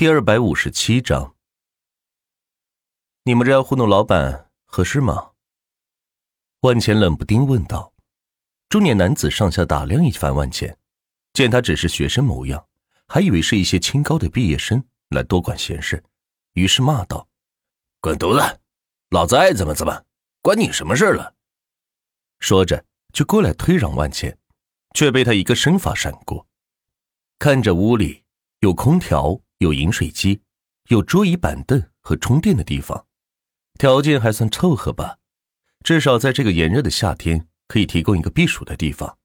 第二百五十七章，你们这样糊弄老板合适吗？万钱冷不丁问道。中年男子上下打量一番万钱，见他只是学生模样，还以为是一些清高的毕业生来多管闲事，于是骂道：“滚犊子！老子爱怎么怎么，关你什么事了？”说着就过来推攘万钱，却被他一个身法闪过。看着屋里有空调。有饮水机，有桌椅板凳和充电的地方，条件还算凑合吧，至少在这个炎热的夏天可以提供一个避暑的地方。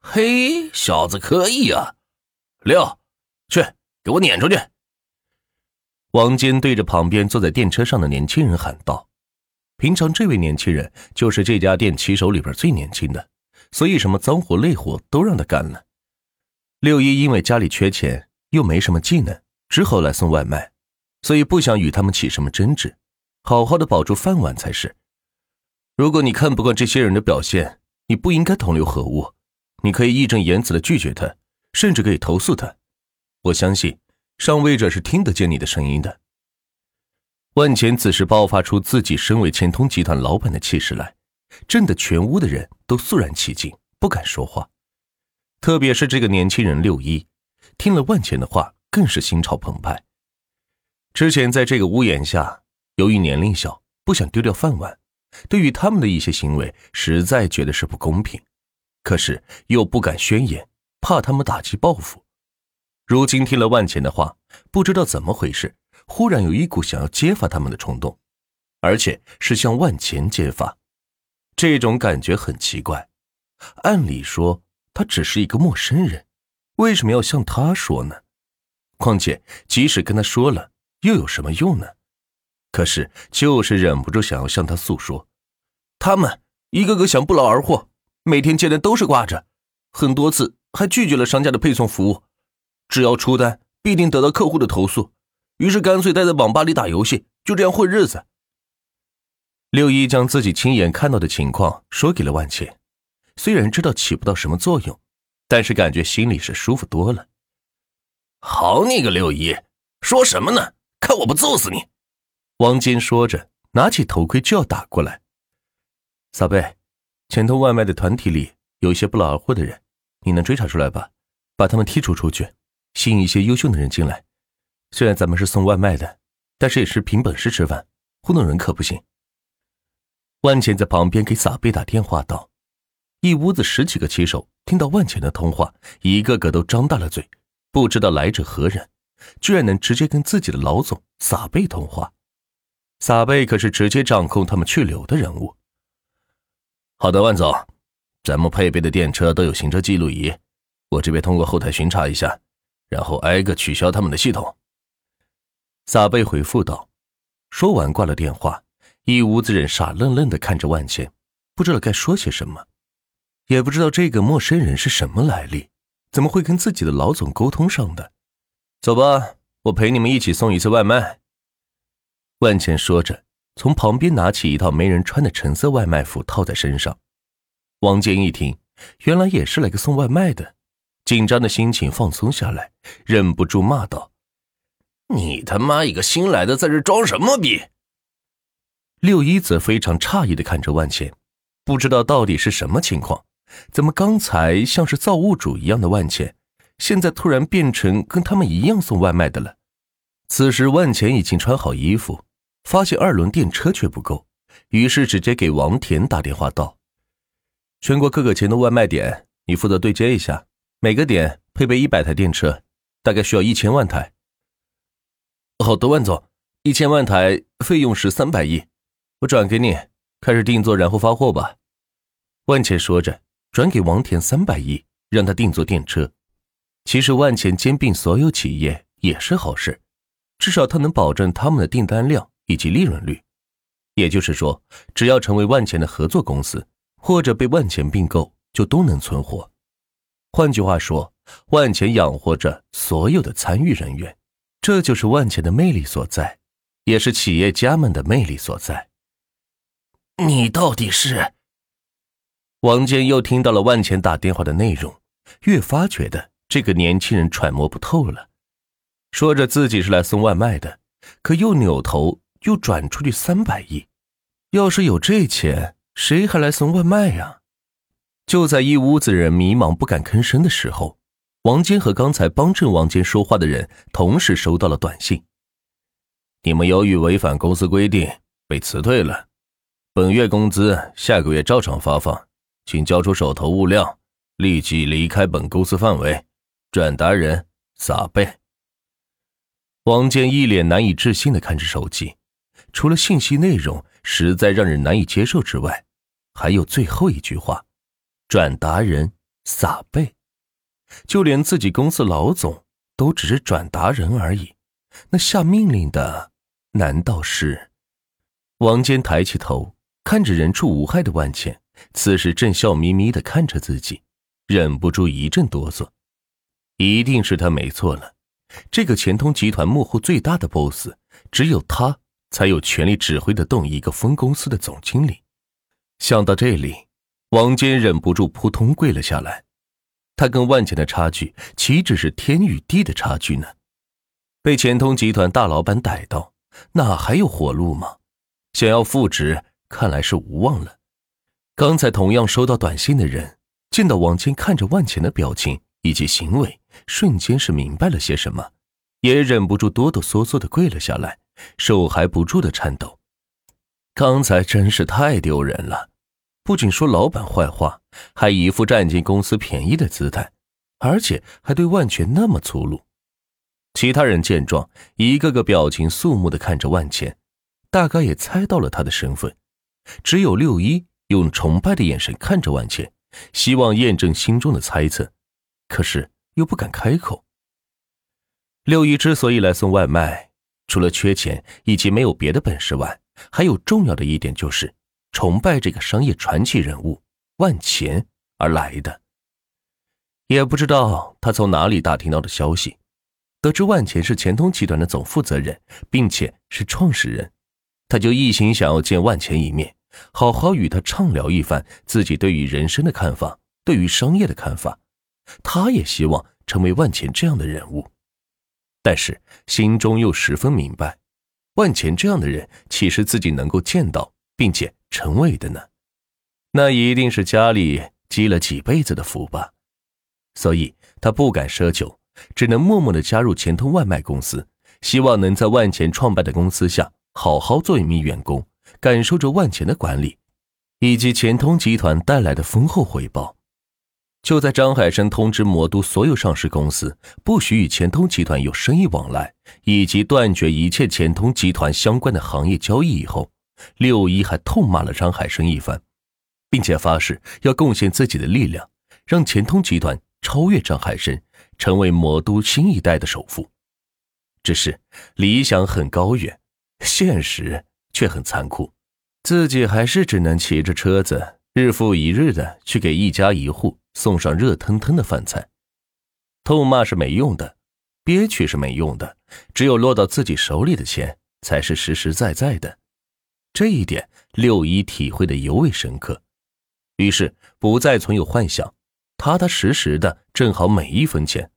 嘿，小子可以啊！六，去给我撵出去！王坚对着旁边坐在电车上的年轻人喊道：“平常这位年轻人就是这家店骑手里边最年轻的，所以什么脏活累活都让他干了。”六一因为家里缺钱。又没什么技能，只好来送外卖，所以不想与他们起什么争执，好好的保住饭碗才是。如果你看不惯这些人的表现，你不应该同流合污，你可以义正言辞的拒绝他，甚至可以投诉他。我相信上位者是听得见你的声音的。万钱此时爆发出自己身为钱通集团老板的气势来，震得全屋的人都肃然起敬，不敢说话，特别是这个年轻人六一。听了万钱的话，更是心潮澎湃。之前在这个屋檐下，由于年龄小，不想丢掉饭碗，对于他们的一些行为，实在觉得是不公平，可是又不敢宣言，怕他们打击报复。如今听了万钱的话，不知道怎么回事，忽然有一股想要揭发他们的冲动，而且是向万钱揭发。这种感觉很奇怪，按理说他只是一个陌生人。为什么要向他说呢？况且，即使跟他说了，又有什么用呢？可是，就是忍不住想要向他诉说。他们一个个想不劳而获，每天接的都是挂着，很多次还拒绝了商家的配送服务。只要出单，必定得到客户的投诉，于是干脆待在网吧里打游戏，就这样混日子。六一将自己亲眼看到的情况说给了万茜，虽然知道起不到什么作用。但是感觉心里是舒服多了。好你个六一，说什么呢？看我不揍死你！王坚说着，拿起头盔就要打过来。撒贝，前头外卖的团体里有一些不劳而获的人，你能追查出来吧？把他们剔除出去，吸引一些优秀的人进来。虽然咱们是送外卖的，但是也是凭本事吃饭，糊弄人可不行。万钱在旁边给撒贝打电话道。一屋子十几个骑手听到万钱的通话，一个个都张大了嘴，不知道来者何人，居然能直接跟自己的老总撒贝通话。撒贝可是直接掌控他们去留的人物。好的，万总，咱们配备的电车都有行车记录仪，我这边通过后台巡查一下，然后挨个取消他们的系统。撒贝回复道。说完挂了电话，一屋子人傻愣愣的看着万钱，不知道该说些什么。也不知道这个陌生人是什么来历，怎么会跟自己的老总沟通上的？走吧，我陪你们一起送一次外卖。万茜说着，从旁边拿起一套没人穿的橙色外卖服套在身上。王健一听，原来也是来个送外卖的，紧张的心情放松下来，忍不住骂道：“你他妈一个新来的，在这装什么逼？”六一则非常诧异的看着万茜，不知道到底是什么情况。怎么刚才像是造物主一样的万钱，现在突然变成跟他们一样送外卖的了？此时万钱已经穿好衣服，发现二轮电车却不够，于是直接给王田打电话道：“全国各个钱的外卖点，你负责对接一下，每个点配备一百台电车，大概需要一千万台。”好的，万总，一千万台费用是三百亿，我转给你，开始定做，然后发货吧。万钱说着。转给王田三百亿，让他定做电车。其实万钱兼并所有企业也是好事，至少他能保证他们的订单量以及利润率。也就是说，只要成为万钱的合作公司，或者被万钱并购，就都能存活。换句话说，万钱养活着所有的参与人员，这就是万钱的魅力所在，也是企业家们的魅力所在。你到底是？王坚又听到了万钱打电话的内容，越发觉得这个年轻人揣摩不透了。说着自己是来送外卖的，可又扭头又转出去三百亿。要是有这钱，谁还来送外卖呀？就在一屋子人迷茫不敢吭声的时候，王坚和刚才帮衬王坚说话的人同时收到了短信：“你们由于违反公司规定被辞退了，本月工资下个月照常发放，请交出手头物料，立即离开本公司范围。”转达人撒贝。王坚一脸难以置信的看着手机，除了信息内容实在让人难以接受之外，还有最后一句话：“转达人撒贝。”就连自己公司老总都只是转达人而已，那下命令的难道是？王坚抬起头，看着人畜无害的万茜，此时正笑眯眯的看着自己，忍不住一阵哆嗦。一定是他没错了，这个钱通集团幕后最大的 BOSS，只有他才有权力指挥得动一个分公司的总经理。想到这里，王坚忍不住扑通跪了下来。他跟万钱的差距岂止是天与地的差距呢？被钱通集团大老板逮到，哪还有活路吗？想要复职，看来是无望了。刚才同样收到短信的人，见到王坚看着万钱的表情。以及行为，瞬间是明白了些什么，也忍不住哆哆嗦嗦的跪了下来，手还不住的颤抖。刚才真是太丢人了，不仅说老板坏话，还一副占尽公司便宜的姿态，而且还对万全那么粗鲁。其他人见状，一个个表情肃穆的看着万钱，大概也猜到了他的身份。只有六一用崇拜的眼神看着万钱，希望验证心中的猜测。可是又不敢开口。六一之所以来送外卖，除了缺钱以及没有别的本事外，还有重要的一点就是崇拜这个商业传奇人物万钱而来的。也不知道他从哪里打听到的消息，得知万钱是钱通集团的总负责人，并且是创始人，他就一心想要见万钱一面，好好与他畅聊一番自己对于人生的看法，对于商业的看法。他也希望成为万钱这样的人物，但是心中又十分明白，万钱这样的人岂是自己能够见到并且成为的呢？那一定是家里积了几辈子的福吧。所以他不敢奢求，只能默默的加入钱通外卖公司，希望能在万钱创办的公司下好好做一名员工，感受着万钱的管理，以及钱通集团带来的丰厚回报。就在张海生通知魔都所有上市公司不许与钱通集团有生意往来，以及断绝一切钱通集团相关的行业交易以后，六一还痛骂了张海生一番，并且发誓要贡献自己的力量，让钱通集团超越张海生，成为魔都新一代的首富。只是理想很高远，现实却很残酷，自己还是只能骑着车子。日复一日的去给一家一户送上热腾腾的饭菜，痛骂是没用的，憋屈是没用的，只有落到自己手里的钱才是实实在在的。这一点六一体会的尤为深刻，于是不再存有幻想，踏踏实实的挣好每一分钱，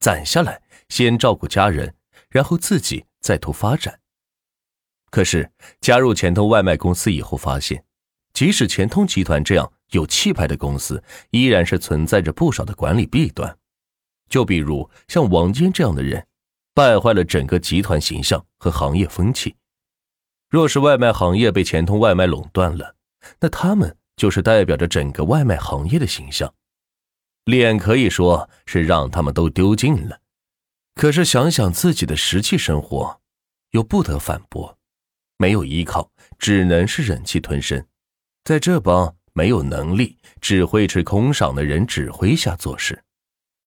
攒下来先照顾家人，然后自己再图发展。可是加入钱通外卖公司以后，发现。即使钱通集团这样有气派的公司，依然是存在着不少的管理弊端。就比如像王坚这样的人，败坏了整个集团形象和行业风气。若是外卖行业被钱通外卖垄断了，那他们就是代表着整个外卖行业的形象，脸可以说是让他们都丢尽了。可是想想自己的实际生活，又不得反驳，没有依靠，只能是忍气吞声。在这帮没有能力、只会吃空饷的人指挥下做事。